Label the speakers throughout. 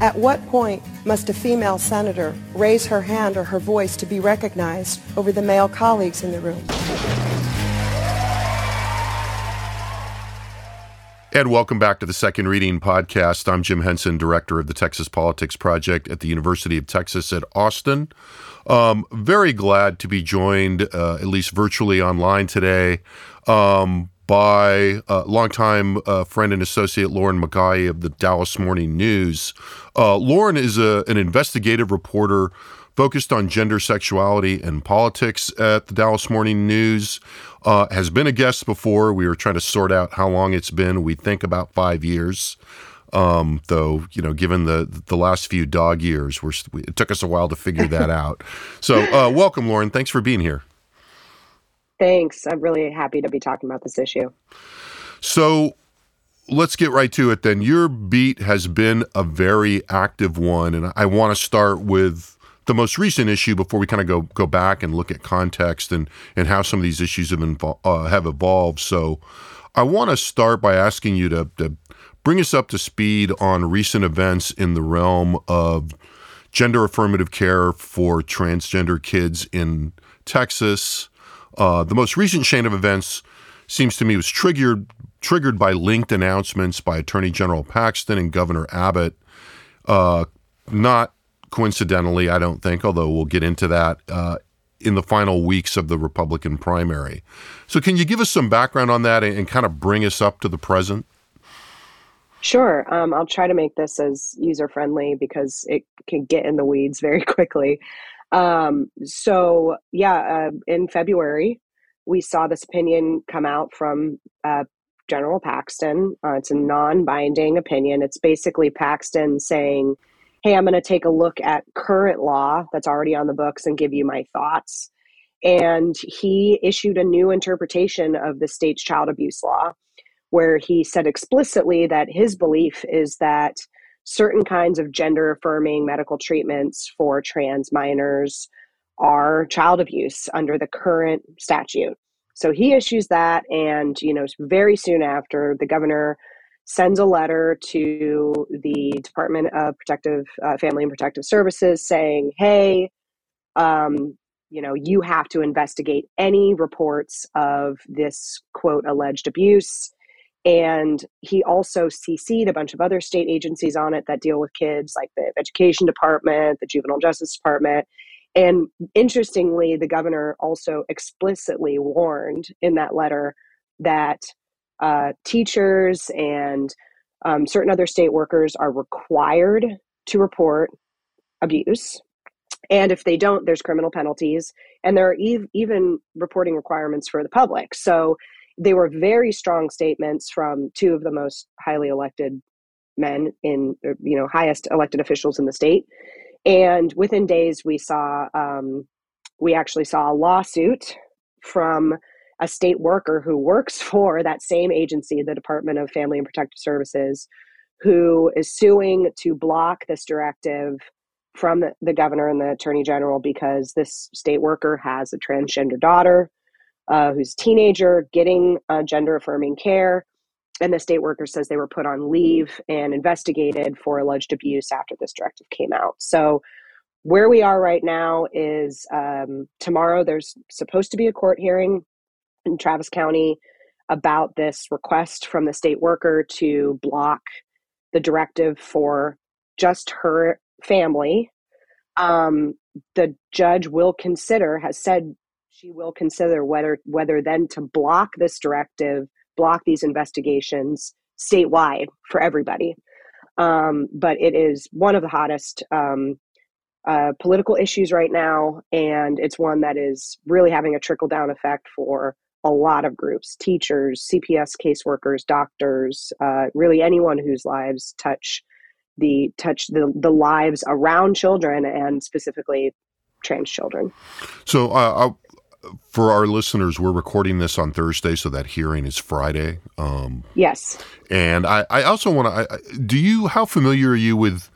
Speaker 1: At what point must a female senator raise her hand or her voice to be recognized over the male colleagues in the room?
Speaker 2: And welcome back to the Second Reading Podcast. I'm Jim Henson, director of the Texas Politics Project at the University of Texas at Austin. Um, very glad to be joined, uh, at least virtually online today, um, by uh, longtime uh, friend and associate Lauren McGaughy of the Dallas Morning News. Uh, Lauren is a, an investigative reporter focused on gender, sexuality, and politics at the Dallas Morning News. Uh, has been a guest before. We were trying to sort out how long it's been. We think about five years. Um, though you know, given the the last few dog years, we're, it took us a while to figure that out. So, uh, welcome, Lauren. Thanks for being here.
Speaker 3: Thanks. I'm really happy to be talking about this issue.
Speaker 2: So, let's get right to it then. Your beat has been a very active one, and I want to start with the most recent issue before we kind of go go back and look at context and and how some of these issues have invo- uh, have evolved. So, I want to start by asking you to, to bring us up to speed on recent events in the realm of gender affirmative care for transgender kids in Texas. Uh, the most recent chain of events seems to me was triggered triggered by linked announcements by Attorney General Paxton and Governor Abbott. Uh, not coincidentally, I don't think, although we'll get into that uh, in the final weeks of the Republican primary. So, can you give us some background on that and, and kind of bring us up to the present?
Speaker 3: Sure. Um, I'll try to make this as user friendly because it can get in the weeds very quickly. Um, so, yeah, uh, in February, we saw this opinion come out from uh, General Paxton. Uh, it's a non binding opinion. It's basically Paxton saying, Hey, I'm going to take a look at current law that's already on the books and give you my thoughts. And he issued a new interpretation of the state's child abuse law, where he said explicitly that his belief is that certain kinds of gender affirming medical treatments for trans minors are child abuse under the current statute. So he issues that, and you know, very soon after, the governor sends a letter to the Department of Protective uh, Family and Protective Services saying, "Hey, um, you know, you have to investigate any reports of this quote alleged abuse." And he also CC'd a bunch of other state agencies on it that deal with kids, like the Education Department, the Juvenile Justice Department. And interestingly, the governor also explicitly warned in that letter that uh, teachers and um, certain other state workers are required to report abuse. And if they don't, there's criminal penalties. And there are ev- even reporting requirements for the public. So they were very strong statements from two of the most highly elected men in, you know, highest elected officials in the state. And within days, we saw, um, we actually saw a lawsuit from a state worker who works for that same agency, the Department of Family and Protective Services, who is suing to block this directive from the governor and the attorney general because this state worker has a transgender daughter uh, who's a teenager getting uh, gender affirming care. And the state worker says they were put on leave and investigated for alleged abuse after this directive came out. So, where we are right now is um, tomorrow there's supposed to be a court hearing in Travis County about this request from the state worker to block the directive for just her family. Um, the judge will consider, has said she will consider whether whether then to block this directive, block these investigations statewide for everybody. Um, but it is one of the hottest um, uh, political issues right now, and it's one that is really having a trickle down effect for a lot of groups teachers, CPS caseworkers, doctors, uh, really anyone whose lives touch the touch the, the lives around children and specifically trans children.
Speaker 2: So uh, for our listeners, we're recording this on Thursday, so that hearing is Friday. Um,
Speaker 3: yes.
Speaker 2: And I, I also want to. Do you? How familiar are you with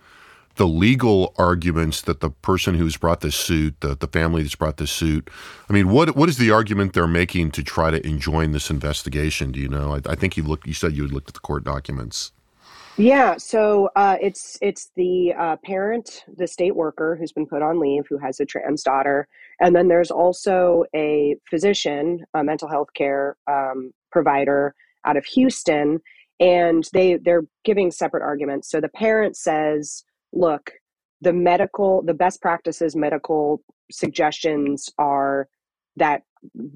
Speaker 2: the legal arguments that the person who's brought this suit, the, the family that's brought this suit, I mean, what what is the argument they're making to try to enjoin this investigation? Do you know? I, I think you looked. You said you had looked at the court documents.
Speaker 3: Yeah, so uh, it's it's the uh, parent, the state worker who's been put on leave, who has a trans daughter, and then there's also a physician, a mental health care um, provider out of Houston, and they they're giving separate arguments. So the parent says, "Look, the medical, the best practices, medical suggestions are that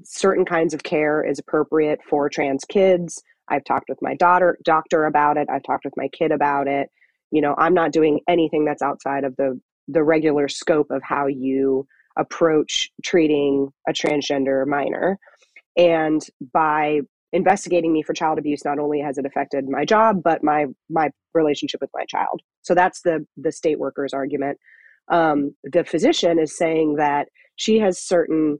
Speaker 3: certain kinds of care is appropriate for trans kids." I've talked with my daughter doctor about it. I've talked with my kid about it. You know, I'm not doing anything that's outside of the the regular scope of how you approach treating a transgender minor. And by investigating me for child abuse, not only has it affected my job, but my my relationship with my child. So that's the the state worker's argument. Um, the physician is saying that she has certain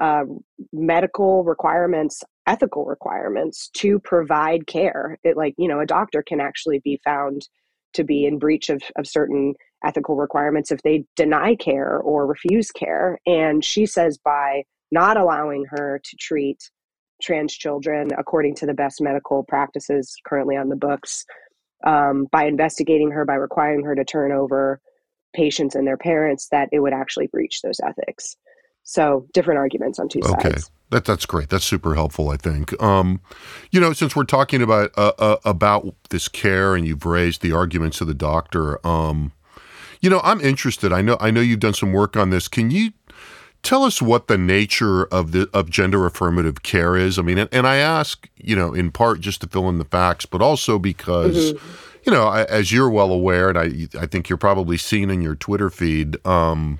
Speaker 3: uh, medical requirements ethical requirements to provide care. It like, you know, a doctor can actually be found to be in breach of, of certain ethical requirements if they deny care or refuse care. And she says by not allowing her to treat trans children according to the best medical practices currently on the books, um, by investigating her, by requiring her to turn over patients and their parents, that it would actually breach those ethics. So different arguments on two
Speaker 2: okay.
Speaker 3: sides.
Speaker 2: That that's great. That's super helpful. I think. Um, you know, since we're talking about uh, uh, about this care, and you've raised the arguments of the doctor. Um, you know, I'm interested. I know. I know you've done some work on this. Can you tell us what the nature of the of gender affirmative care is? I mean, and, and I ask, you know, in part just to fill in the facts, but also because. Mm-hmm. You know, as you're well aware, and I, I think you're probably seen in your Twitter feed, um,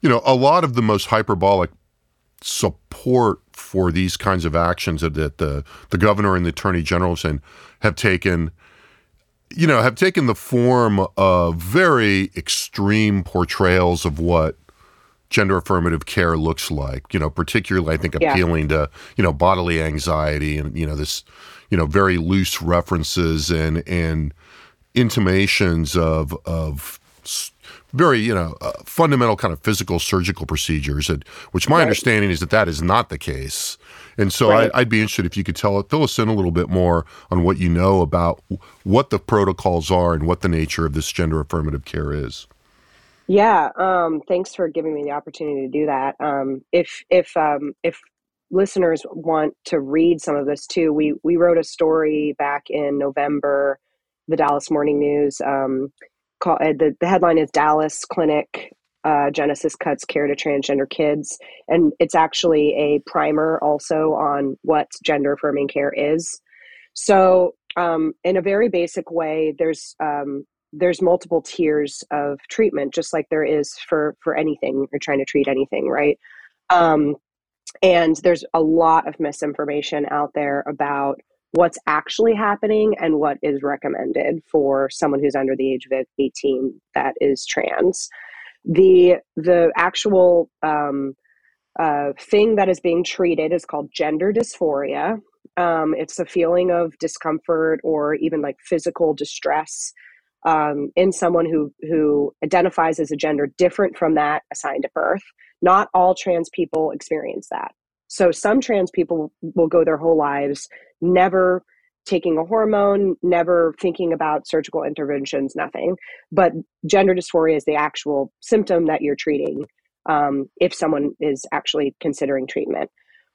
Speaker 2: you know, a lot of the most hyperbolic support for these kinds of actions that the the governor and the attorney generals and have taken you know have taken the form of very extreme portrayals of what gender affirmative care looks like you know particularly i think appealing yeah. to you know bodily anxiety and you know this you know very loose references and and intimations of of very you know uh, fundamental kind of physical surgical procedures, and, which my right. understanding is that that is not the case. And so right. I, would be interested if you could tell fill us in a little bit more on what you know about what the protocols are and what the nature of this gender affirmative care is.
Speaker 3: Yeah, um, thanks for giving me the opportunity to do that. Um, if if um, if listeners want to read some of this too, we we wrote a story back in November, the Dallas Morning News. Um, called uh, the, the headline is Dallas Clinic uh, GENECIS cuts care to transgender kids. And it's actually a primer also on what gender affirming care is. So, um, in a very basic way, there's um, there's multiple tiers of treatment, just like there is for for anything you're trying to treat anything, right? Um, and there's a lot of misinformation out there about what's actually happening and what is recommended for someone who's under the age of 18 that is trans the the actual um, uh, thing that is being treated is called gender dysphoria. Um, it's a feeling of discomfort or even like physical distress um, in someone who who identifies as a gender different from that assigned at birth. Not all trans people experience that. So some trans people will go their whole lives never taking a hormone, never thinking about surgical interventions, nothing. But gender dysphoria is the actual symptom that you're treating um, if someone is actually considering treatment.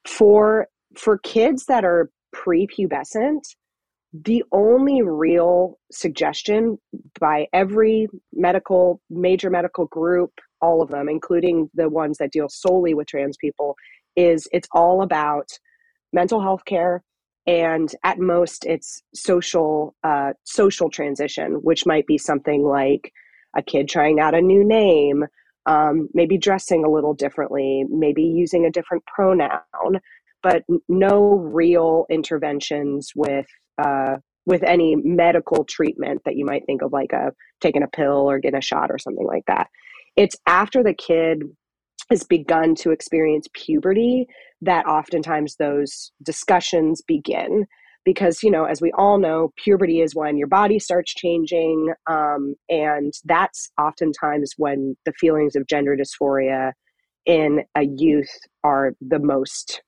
Speaker 3: For for kids that are prepubescent, the only real suggestion by every medical major medical group, all of them, including the ones that deal solely with trans people, is it's all about mental health care and at most it's social uh, social transition which might be something like a kid trying out a new name um, maybe dressing a little differently maybe using a different pronoun but no real interventions with uh, with any medical treatment that you might think of like a taking a pill or getting a shot or something like that. It's after the kid has begun to experience puberty, that oftentimes those discussions begin. Because you know as we all know puberty is when your body starts changing um, and that's oftentimes when the feelings of gender dysphoria in a youth are the most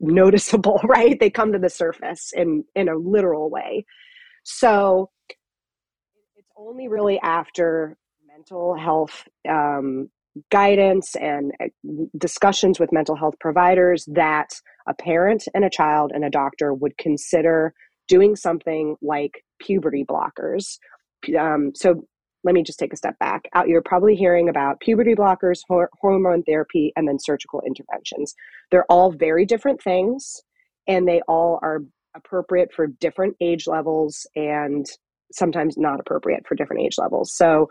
Speaker 3: noticeable right? They come to the surface in in a literal way. So it's only really after mental health um, guidance and uh, discussions with mental health providers that a parent and a child and a doctor would consider doing something like puberty blockers. Um, so let me just take a step back. Out, you're probably hearing about puberty blockers, hor- hormone therapy, and then surgical interventions. They're all very different things, and they all are appropriate for different age levels and sometimes not appropriate for different age levels. So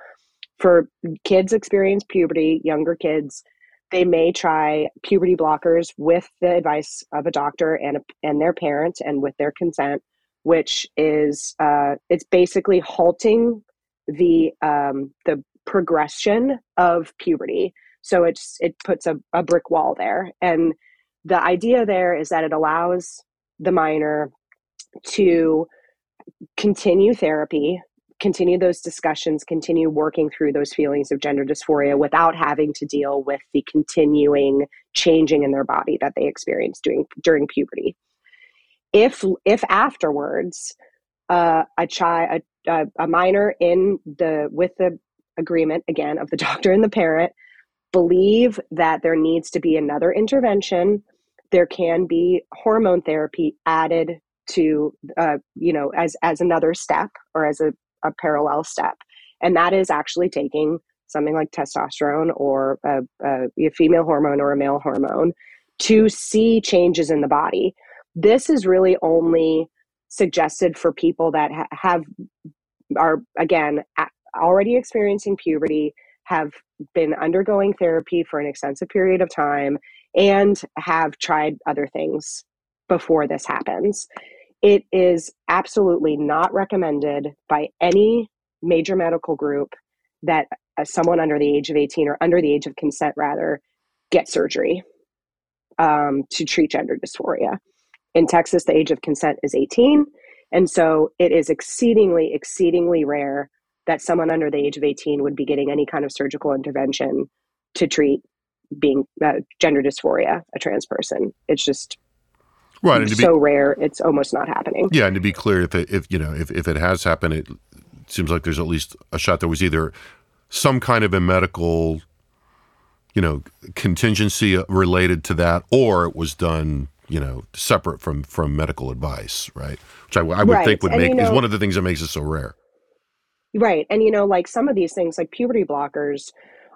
Speaker 3: for kids experience puberty, younger kids, they may try puberty blockers with the advice of a doctor and and their parents and with their consent, which is uh, it's basically halting the um, the progression of puberty. So it's it puts a, a brick wall there, and the idea there is that it allows the minor to continue therapy continue those discussions, continue working through those feelings of gender dysphoria without having to deal with the continuing changing in their body that they experience during during puberty. If if afterwards uh, a child a, a minor in the with the agreement again of the doctor and the parent believe that there needs to be another intervention there can be hormone therapy added to uh, you know as as another step or as a a parallel step, and that is actually taking something like testosterone or a, a, a female hormone or a male hormone to see changes in the body. This is really only suggested for people that ha- have are again already experiencing puberty have been undergoing therapy for an extensive period of time and have tried other things before this happens it is absolutely not recommended by any major medical group that uh, someone under the age of 18 or under the age of consent, rather, get surgery um, to treat gender dysphoria. In Texas, the age of consent is 18. And so it is exceedingly, exceedingly rare that someone under the age of 18 would be getting any kind of surgical intervention to treat being uh, gender dysphoria, a trans person. It's just
Speaker 2: right,
Speaker 3: and so be, rare, it's almost not happening.
Speaker 2: Yeah, and to be clear, if it, if you know if, if it has happened, it seems like there's at least a shot there was either some kind of a medical, you know, contingency related to that, or it was done, you know, separate from from medical advice, right? Which I, I would right. think would and, make you know, is one of the things that makes it so rare.
Speaker 3: Right, and you know, like some of these things, like puberty blockers,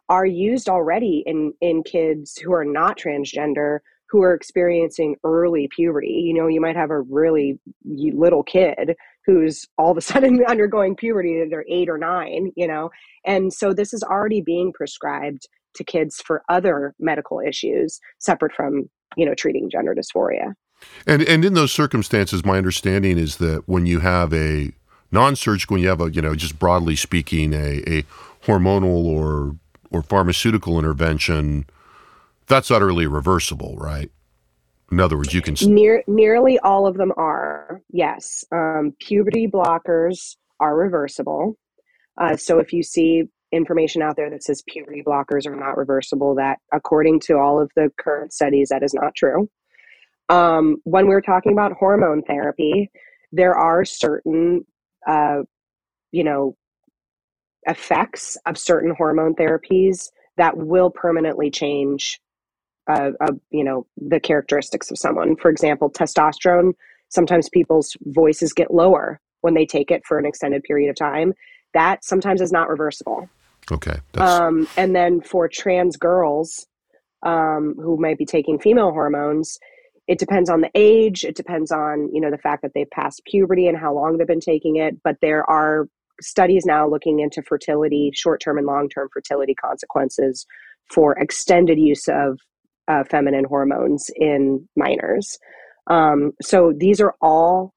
Speaker 3: are used already in in kids who are not transgender who are experiencing early puberty. You know, you might have a really little kid who's all of a sudden undergoing puberty, they're eight or nine, you know, and so this is already being prescribed to kids for other medical issues separate from, you know, treating gender dysphoria.
Speaker 2: And and in those circumstances, my understanding is that when you have a non-surgical, when you have a, you know, just broadly speaking, a, a hormonal or or pharmaceutical intervention, that's utterly reversible, right? In other words, you can
Speaker 3: Near, nearly all of them are yes. Um, puberty blockers are reversible. Uh, so if you see information out there that says puberty blockers are not reversible, that according to all of the current studies, that is not true. Um, when we're talking about hormone therapy, there are certain, uh, you know, effects of certain hormone therapies that will permanently change uh, you know the characteristics of someone. For example testosterone sometimes people's voices get lower when they take it for an extended period of time. That sometimes is not reversible.
Speaker 2: Okay
Speaker 3: um, and then for trans girls um, who might be taking female hormones it depends on the age. It depends on you know the fact that they've passed puberty and how long they've been taking it. But there are studies now looking into fertility short-term and long-term fertility consequences for extended use of uh, feminine hormones in minors. Um, so these are all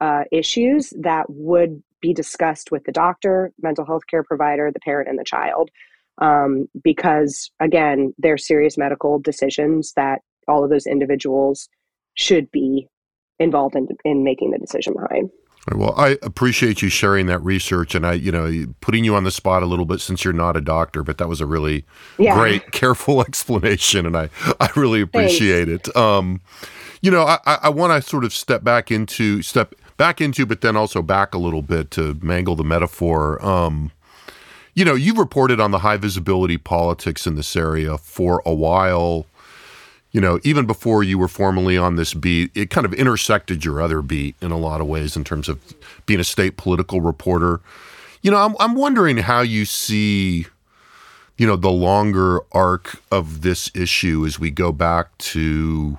Speaker 3: uh, issues that would be discussed with the doctor, mental health care provider, the parent, and the child. um, because again, they're serious medical decisions that all of those individuals should be involved in, in making the decision behind.
Speaker 2: Well, I appreciate you sharing that research, and I, you know, putting you on the spot a little bit since you're not a doctor, but that was a really yeah. great, careful explanation, and I, I really appreciate Thanks. it. Um, you know, I, I want to sort of step back into step back into, but then also back a little bit to mangle the metaphor. Um, you know, you've reported on the high visibility politics in this area for a while you know, even before you were formally on this beat, it kind of intersected your other beat in a lot of ways in terms of being a state political reporter. You know, I'm, I'm wondering how you see, you know, the longer arc of this issue as we go back to,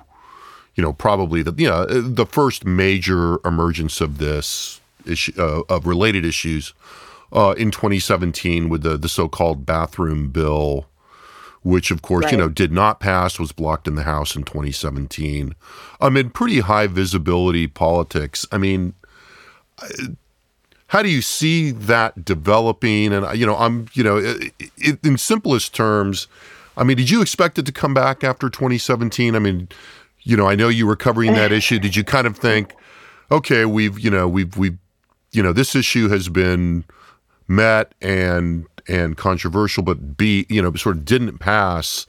Speaker 2: you know, probably the, you know, the first major emergence of this issue, uh, of related issues uh, in 2017 with the, the so-called bathroom bill which of course, right. you know, did not pass, was blocked in the House in 2017. Amid pretty high visibility politics. I mean, how do you see that developing? And, you know, I'm, you know, it, it, in simplest terms, I mean, did you expect it to come back after 2017? I mean, you know, I know you were covering that issue. Did you kind of think, okay, we've, you know, we've, we've, you know, this issue has been met and and controversial, but B, you know, sort of didn't pass.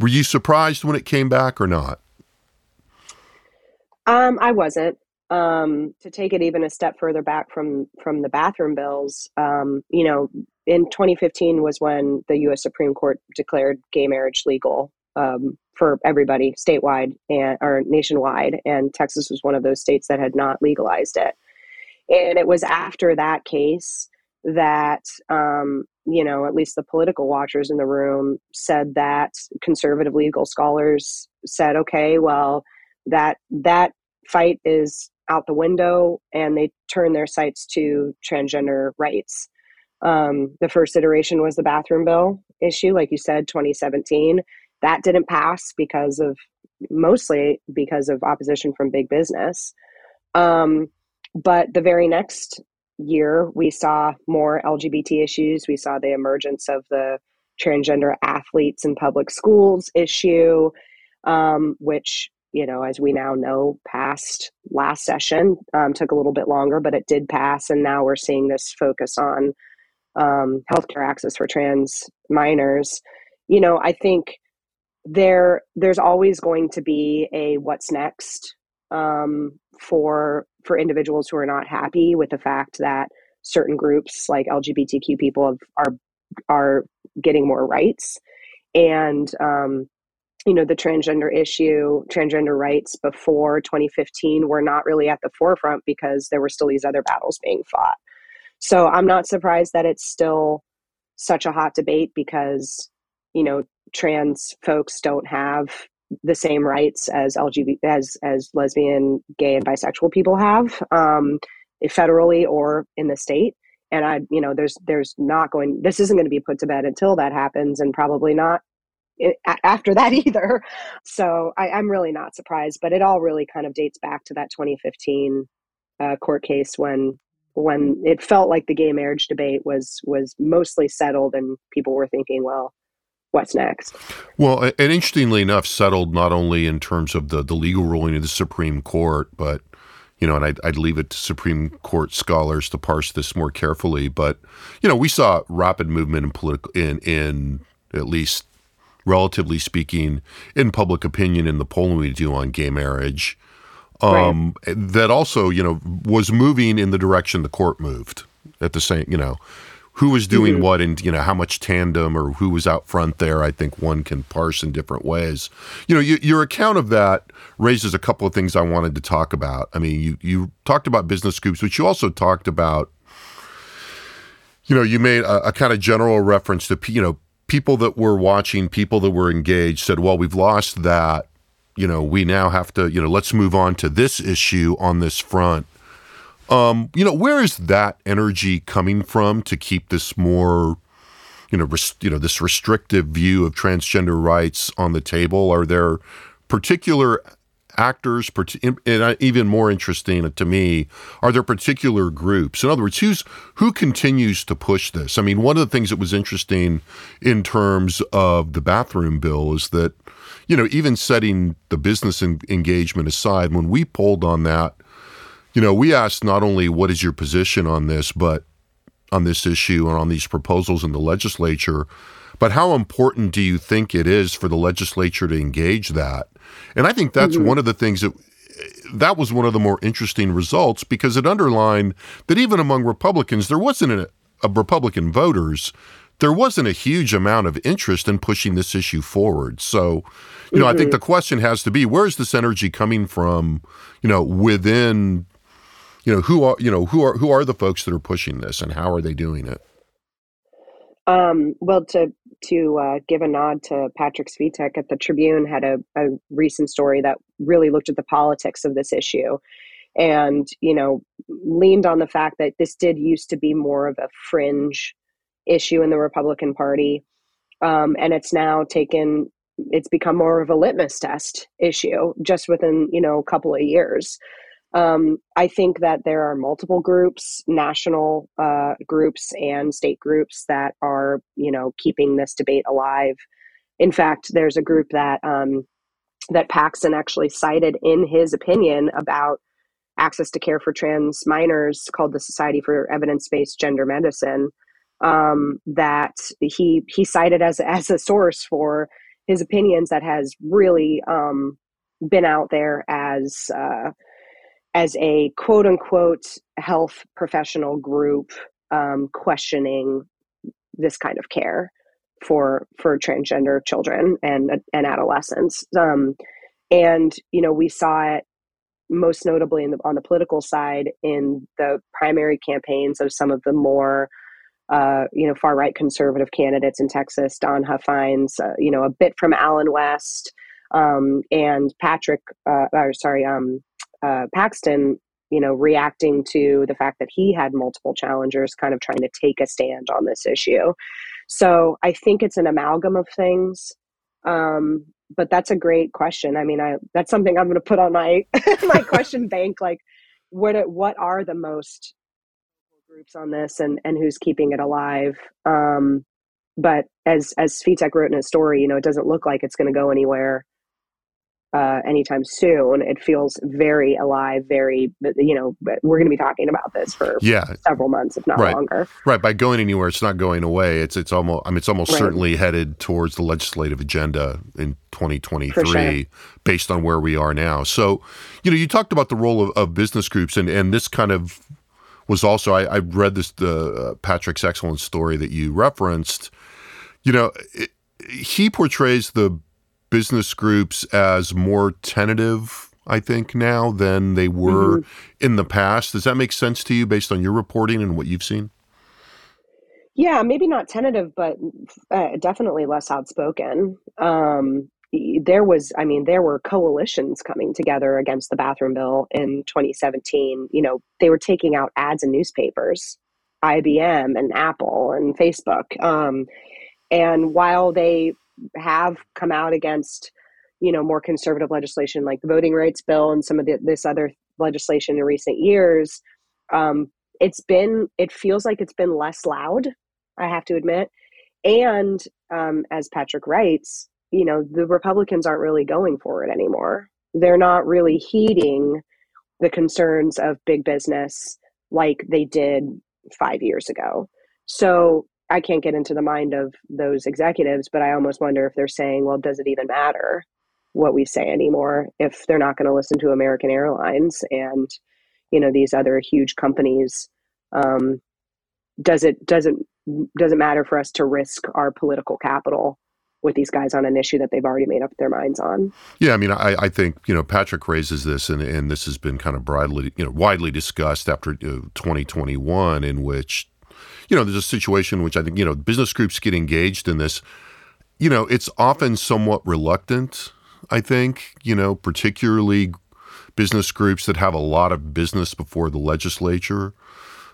Speaker 2: Were you surprised when it came back or not?
Speaker 3: Um, I wasn't. Um, to take it even a step further back from from the bathroom bills, um, you know, in 2015 was when the U.S. Supreme Court declared gay marriage legal um, for everybody statewide and or nationwide, and Texas was one of those states that had not legalized it. And it was after that case that um, you know at least the political watchers in the room said that conservative legal scholars said okay well that that fight is out the window and they turned their sights to transgender rights. Um, the first iteration was the bathroom bill issue like you said 2017 that didn't pass because of mostly because of opposition from big business. Um, but the very next year, we saw more LGBT issues. We saw the emergence of the transgender athletes in public schools issue, um, which, you know, as we now know, passed last session. Um, took a little bit longer, but it did pass. And now we're seeing this focus on um, healthcare access for trans minors. You know, I think there there's always going to be a what's next um, for for individuals who are not happy with the fact that certain groups like LGBTQ people have, are are getting more rights, and um, you know the transgender issue, transgender rights before 2015 were not really at the forefront because there were still these other battles being fought. So I'm not surprised that it's still such a hot debate because you know trans folks don't have the same rights as LGBT as as lesbian, gay, and bisexual people have, um, federally or in the state. And I, you know, there's there's not going. This isn't going to be put to bed until that happens, and probably not after that either. So I, am really not surprised. But it all really kind of dates back to that 2015 uh, court case when when it felt like the gay marriage debate was was mostly settled, and people were thinking, well what's next.
Speaker 2: Well, and interestingly enough, settled not only in terms of the, the legal ruling of the Supreme Court, but you know, and I'd, I'd, leave it to Supreme Court scholars to parse this more carefully. But you know, we saw rapid movement in political in in at least relatively speaking in public opinion in the polling we do on gay marriage. Um, right. That also, you know, was moving in the direction the court moved at the same, you know, who was doing mm-hmm. what and you know how much tandem or who was out front there i think one can parse in different ways. You know you, your account of that raises a couple of things i wanted to talk about. I mean you you talked about business scoops but you also talked about you know you made a, a kind of general reference to you know people that were watching people that were engaged said well we've lost that. You know we now have to you know let's move on to this issue on this front um, you know, where is that energy coming from to keep this more, you know, res- you know, this restrictive view of transgender rights on the table? Are there particular actors, and even more interesting to me, are there particular groups? In other words, who's who continues to push this? I mean, one of the things that was interesting in terms of the bathroom bill is that, you know, even setting the business engagement aside, when we polled on that, you know, we asked not only what is your position on this, but on this issue and on these proposals in the legislature, but how important do you think it is for the legislature to engage that? And I think that's mm-hmm. one of the things that that was one of the more interesting results because it underlined that even among Republicans, there wasn't a, a Republican voters, there wasn't a huge amount of interest in pushing this issue forward. So, you know, mm-hmm. I think mm-hmm. the question has to be where is this energy coming from, you know, within you know who are you know who are who are the folks that are pushing this and how are they doing it?
Speaker 3: Um, well to to uh, give a nod to patrick svitek at the tribune had a, a recent story that really looked at the politics of this issue and you know leaned on the fact that this did used to be more of a fringe issue in the republican party um, and it's now taken it's become more of a litmus test issue just within you know a couple of years um, I think that there are multiple groups, national uh, groups and state groups that are, you know, keeping this debate alive. In fact, there's a group that um, that Paxton actually cited in his opinion about access to care for trans minors, called the Society for Evidence-Based Gender Medicine. Um, that he he cited as as a source for his opinions that has really um, been out there as uh, as a quote unquote health professional group um, questioning this kind of care for for transgender children and and adolescents. Um, and you know we saw it most notably the, on the political side in the primary campaigns of some of the more uh, you know far right conservative candidates in Texas, Don Huffines, uh, you know a bit from Allen West, um, and Patrick, uh, or sorry, um, uh, Paxton, you know, reacting to the fact that he had multiple challengers, kind of trying to take a stand on this issue. So I think it's an amalgam of things. Um, but that's a great question. I mean, I that's something I'm going to put on my my question bank. Like, what what are the most groups on this, and and who's keeping it alive? Um, but as as Svitek wrote in his story, you know, it doesn't look like it's going to go anywhere uh, anytime soon. It feels very alive, very, you know, we're going to be talking about this for
Speaker 2: yeah.
Speaker 3: several months, if not
Speaker 2: right.
Speaker 3: longer.
Speaker 2: Right. By going anywhere, it's not going away. It's, it's almost, I mean, it's almost right. certainly headed towards the legislative agenda in 2023 sure. based on where we are now. So, you know, you talked about the role of, of business groups and, and this kind of was also, I, I read this, the uh, Patrick's excellent story that you referenced, you know, it, he portrays the business groups as more tentative, I think, now than they were mm-hmm. in the past. Does that make sense to you based on your reporting and what you've seen?
Speaker 3: Yeah, maybe not tentative, but uh, definitely less outspoken. Um, there was, I mean, there were coalitions coming together against the bathroom bill in 2017. You know, they were taking out ads in newspapers, IBM and Apple and Facebook. Um, and while they have come out against you know more conservative legislation like the voting rights bill and some of the, this other legislation in recent years um, it's been it feels like it's been less loud i have to admit. And um, as patrick writes you know the republicans aren't really going for it anymore. They're not really heeding the concerns of big business like they did five years ago. So I can't get into the mind of those executives, but I almost wonder if they're saying, well, does it even matter what we say anymore if they're not going to listen to American Airlines and you know these other huge companies? Um, does it doesn't does it matter for us to risk our political capital with these guys on an issue that they've already made up their minds on.
Speaker 2: Yeah, I mean, I, I think you know Patrick raises this, and, and this has been kind of broadly, you know, widely discussed after uh, 2021, in which you know, there's a situation which I think, you know, business groups get engaged in this. You know, it's often somewhat reluctant, I think, you know, particularly business groups that have a lot of business before the legislature.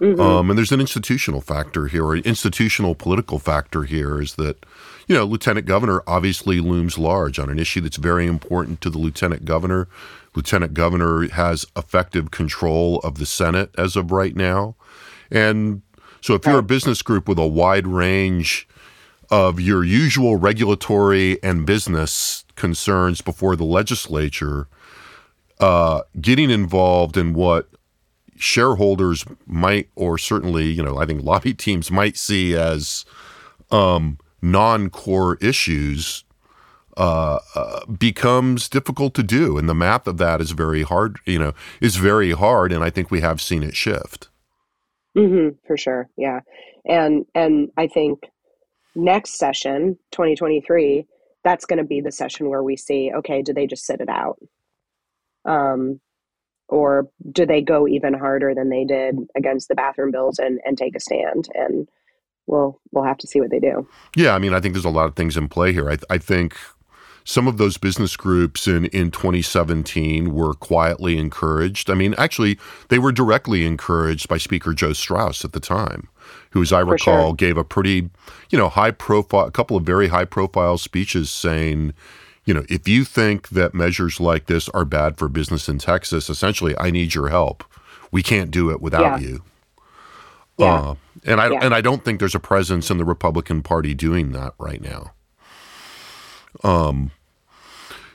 Speaker 2: Mm-hmm. Um, and there's an institutional factor here, or an institutional political factor here, is that, you know, Lieutenant Governor obviously looms large on an issue that's very important to the Lieutenant Governor. Lieutenant Governor has effective control of the Senate as of right now. And so if you're a business group with a wide range of your usual regulatory and business concerns before the legislature, uh, getting involved in what shareholders might, or certainly, you know, I think lobby teams might see as um, non core issues uh, uh, becomes difficult to do. And the math of that is very hard, you know, is very hard. And I think we have seen it shift.
Speaker 3: Mm-hmm, for sure. Yeah. And, and I think next session, 2023, that's going to be the session where we see, okay, do they just sit it out? Um, or do they go even harder than they did against the bathroom bills and, and take a stand? And we'll we'll have to see what they do.
Speaker 2: Yeah, I mean, I think there's a lot of things in play here. I, I think some of those business groups in, in 2017 were quietly encouraged. I mean, actually, they were directly encouraged by Speaker Joe Straus at the time, who, as I recall, sure. gave a pretty, you know, high profile, a couple of very high profile speeches saying, you know, if you think that measures like this are bad for business in Texas, essentially, I need your help. We can't do it without
Speaker 3: yeah.
Speaker 2: you.
Speaker 3: Yeah.
Speaker 2: Uh, and I
Speaker 3: Yeah.
Speaker 2: and I don't think there's a presence in the Republican Party doing that right now. Um,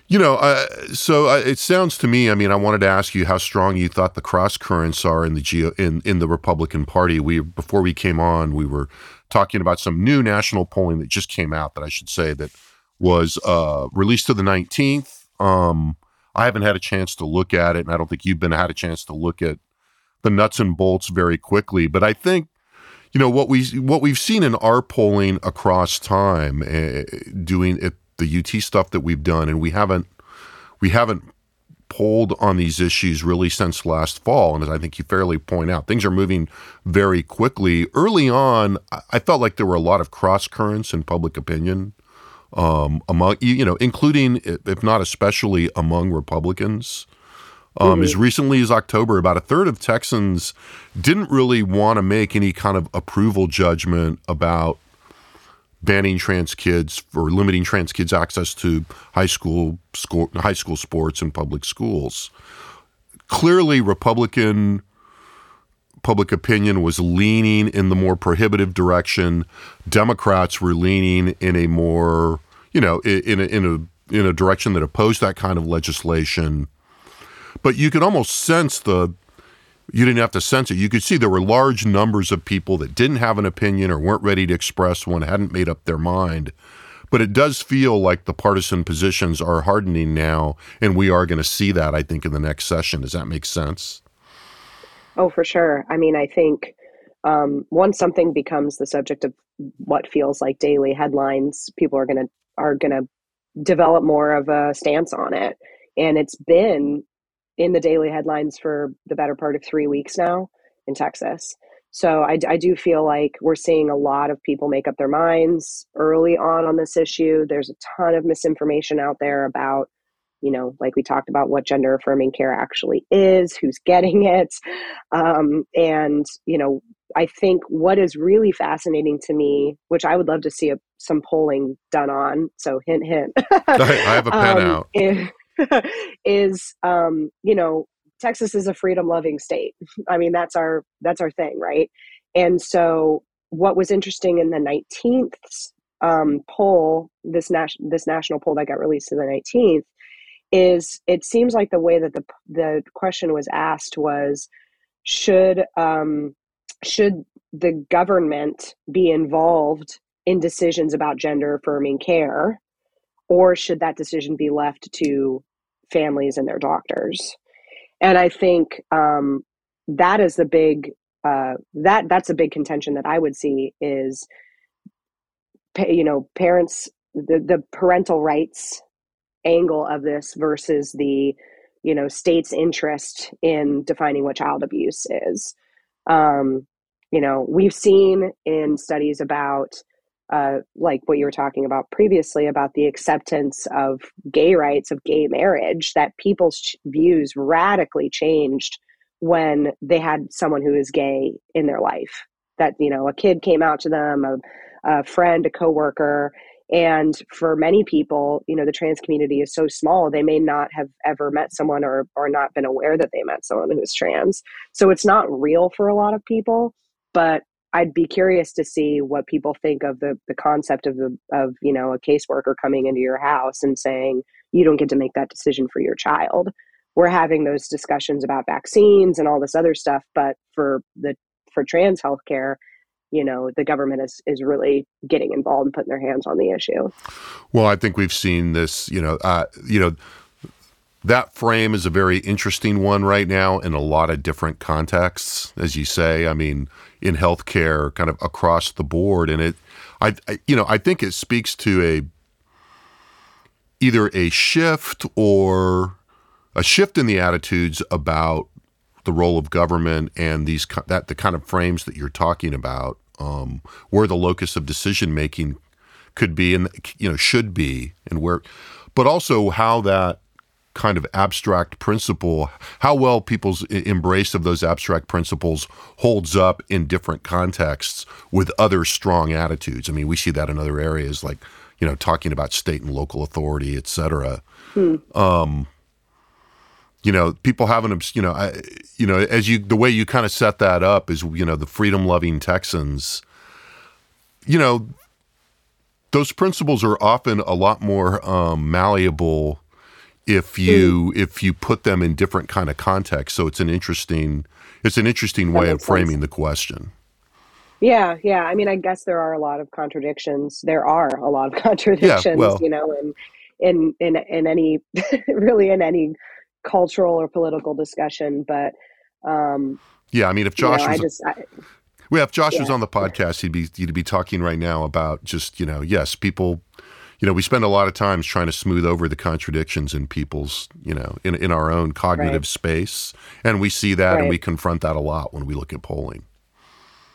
Speaker 2: you know, uh, so it sounds to me. I mean, I wanted to ask you how strong you thought the cross currents are in the geo in in the Republican Party. We before we came on, we were talking about some new national polling that just came out. That I should say that was uh, released to the 19th. Um, I haven't had a chance to look at it, and I don't think you've been had a chance to look at the nuts and bolts very quickly. But I think you know what we what we've seen in our polling across time, uh, doing it, the UT stuff that we've done, and we haven't we haven't polled on these issues really since last fall. And as I think you fairly point out, things are moving very quickly. Early on, I- felt like there were a lot of cross currents in public opinion um, among you know, including if not especially among Republicans. Um, As recently as October, about a third of Texans didn't really want to make any kind of approval judgment about banning trans kids or limiting trans kids access to high school school high school sports and public schools. Clearly, Republican public opinion was leaning in the more prohibitive direction. Democrats were leaning in a more, you know, in a, in a in a direction that opposed that kind of legislation. But you could almost sense the you didn't have to sense it. You could see there were large numbers of people that didn't have an opinion or weren't ready to express one, hadn't made up their mind. But it does feel like the partisan positions are hardening now, and we are going to see that, I think, in the next session. Does that make sense?
Speaker 3: Oh, for sure. I mean, I think um, once something becomes the subject of what feels like daily headlines, people are gonna are gonna develop more of a stance on it. And it's been in the daily headlines for the better part of three weeks now in Texas. So I, I do feel like we're seeing a lot of people make up their minds early on on this issue. There's a ton of misinformation out there about you know, like we talked about what gender affirming care actually is, who's getting it. Um, and, you know, I think what is really fascinating to me, which I would love to see a, some polling done on, so hint, hint.
Speaker 2: I have a pen
Speaker 3: um,
Speaker 2: out.
Speaker 3: Is, is um, you know, Texas is a freedom loving state. I mean, that's our that's our thing, right? And so, what was interesting in the 19th um, poll, this nas- this national poll that got released to the 19th, is it seems like the way that the the question was asked was should um, should the government be involved in decisions about gender affirming care or should that decision be left to families and their doctors? And i think um, that is the big uh, that that's a big contention that i would see is you know parents the, the parental rights angle of this versus the you know state's interest in defining what child abuse is. Um, you know we've seen in studies about uh, like what you were talking about previously about the acceptance of gay rights of gay marriage that people's views radically changed when they had someone who is gay in their life. That you know, a kid came out to them, a, a friend, a coworker, and for many people, you know, the trans community is so small, they may not have ever met someone or, or not been aware that they met someone who's trans. So it's not real for a lot of people, but I'd be curious to see what people think of the, the concept of the of, you know, a caseworker coming into your house and saying, you don't get to make that decision for your child. We're having those discussions about vaccines and all this other stuff, but for the for trans healthcare, you know the government is is really getting involved and putting their hands on the issue.
Speaker 2: Well, I think we've seen this. You know, uh, you know. That frame is a very interesting one right now in a lot of different contexts, as you say. I mean, in healthcare, kind of across the board, and it, I, I you know, I think it speaks to a either a shift or a shift in the attitudes about the role of government and these that the kind of frames that you're talking about um, where the locus of decision making could be and you know should be and where but also how that kind of abstract principle how well people's embrace of those abstract principles holds up in different contexts with other strong attitudes i mean we see that in other areas like you know talking about state and local authority et cetera hmm. um, you know people haven't you know I, you know as you the way you kind of set that up is you know the freedom loving texans you know those principles are often a lot more um, malleable if you mm. if you put them in different kind of context so it's an interesting it's an interesting that way of framing sense. the question
Speaker 3: yeah yeah i mean i guess there are a lot of contradictions there are a lot of contradictions yeah, well, you know in in in in any really in any cultural or political discussion, but um,
Speaker 2: yeah, I mean, if Josh you know, was, I just, I, well, if Josh yeah. was on the podcast, he'd be he'd be talking right now about just you know, yes, people, you know, we spend a lot of times trying to smooth over the contradictions in people's, you know, in in our own cognitive right. space, and we see that right. and we confront that a lot when we look at polling.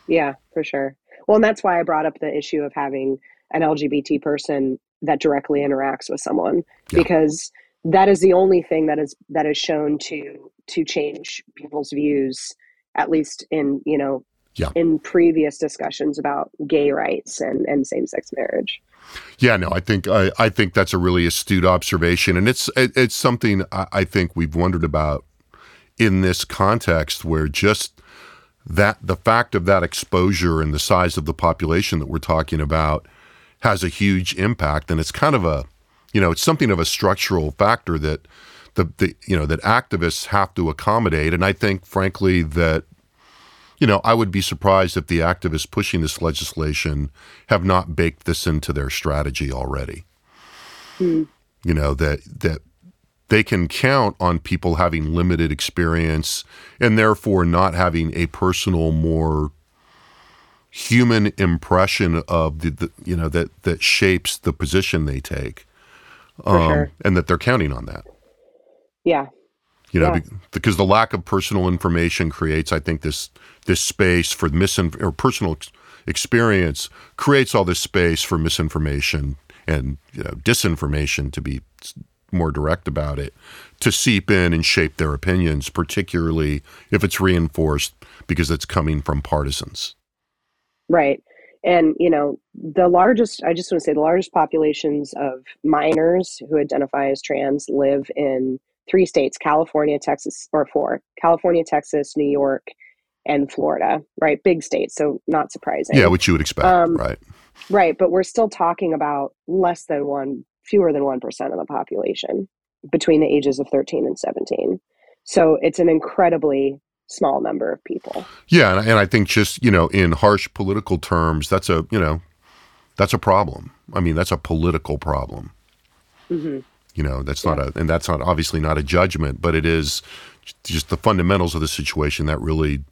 Speaker 3: Yeah, for sure. Well, and that's why I brought up the issue of having an LGBT person that directly interacts with someone yeah. because that is the only thing that is that is shown to to change people's views at least in you know yeah. in previous discussions about gay rights and, and same-sex marriage
Speaker 2: yeah no i think I, I think that's a really astute observation and it's it, it's something I, I think we've wondered about in this context where just that the fact of that exposure and the size of the population that we're talking about has a huge impact and it's kind of a you know, it's something of a structural factor that the, the you know that activists have to accommodate, and I think, frankly, that you know, I would be surprised if the activists pushing this legislation have not baked this into their strategy already. Hmm. You know that that they can count on people having limited experience and therefore not having a personal, more human impression of the, the you know that that shapes the position they take um, sure. and that they're counting on that.
Speaker 3: Yeah.
Speaker 2: You know, yeah. because the lack of personal information creates, I think, this this space for misin or personal experience creates all this space for misinformation and you know, disinformation, to be more direct about it, to seep in and shape their opinions, particularly if it's reinforced because it's coming from partisans.
Speaker 3: Right and you know the largest i just want to say the largest populations of minors who identify as trans live in three states california texas or four california texas new york and florida right big states so not surprising
Speaker 2: yeah which you would expect um, right
Speaker 3: right but we're still talking about less than one fewer than 1% of the population between the ages of 13 and 17 so it's an incredibly small number of people.
Speaker 2: Yeah, and, and I think just you know, in harsh political terms, that's a you know, that's a problem. I mean, that's a political problem. Mm-hmm. You know, that's yeah. not a, and that's not obviously not a judgment, but it is just the fundamentals of the situation that really,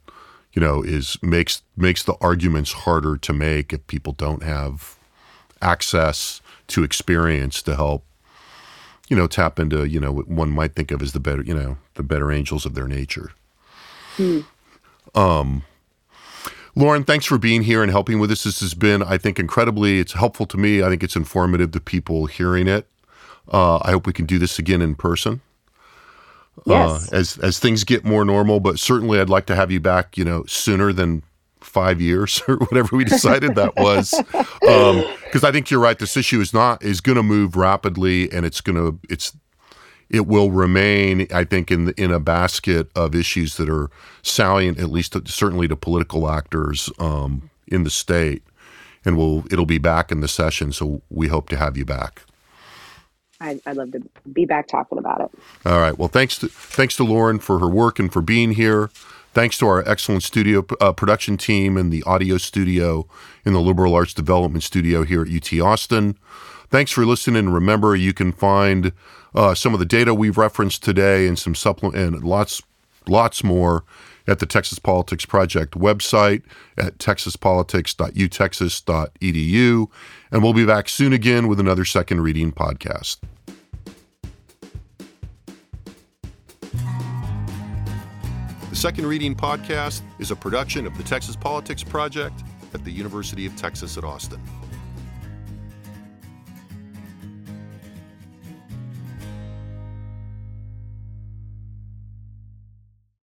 Speaker 2: you know, is makes makes the arguments harder to make if people don't have access to experience to help you know tap into you know what one might think of as the better you know the better angels of their nature Hmm. Um, Lauren, thanks for being here and helping with this. This has been, I think, incredibly. It's helpful to me. I think it's informative to people hearing it. Uh, I hope we can do this again in person.
Speaker 3: Yes.
Speaker 2: Uh, as as things get more normal, but certainly I'd like to have you back. You know, sooner than five years or whatever we decided that was, because um, I think you're right. This issue is not is going to move rapidly, and it's going to it's it will remain, I think, in the, in a basket of issues that are salient, at least to, certainly to political actors um, in the state, and will it'll be back in the session. So we hope to have you back.
Speaker 3: I'd, I'd love to be back talking about it.
Speaker 2: All right. Well, thanks to thanks to Lauren for her work and for being here. Thanks to our excellent studio uh, production team and the audio studio in the Liberal Arts Development Studio here at UT Austin. Thanks for listening. Remember, you can find uh, some of the data we've referenced today and some supplement and lots lots more at the Texas Politics Project website at texaspolitics.utexas.edu. And we'll be back soon again with another second reading podcast. The Second Reading Podcast is a production of the Texas Politics Project at the University of Texas at Austin.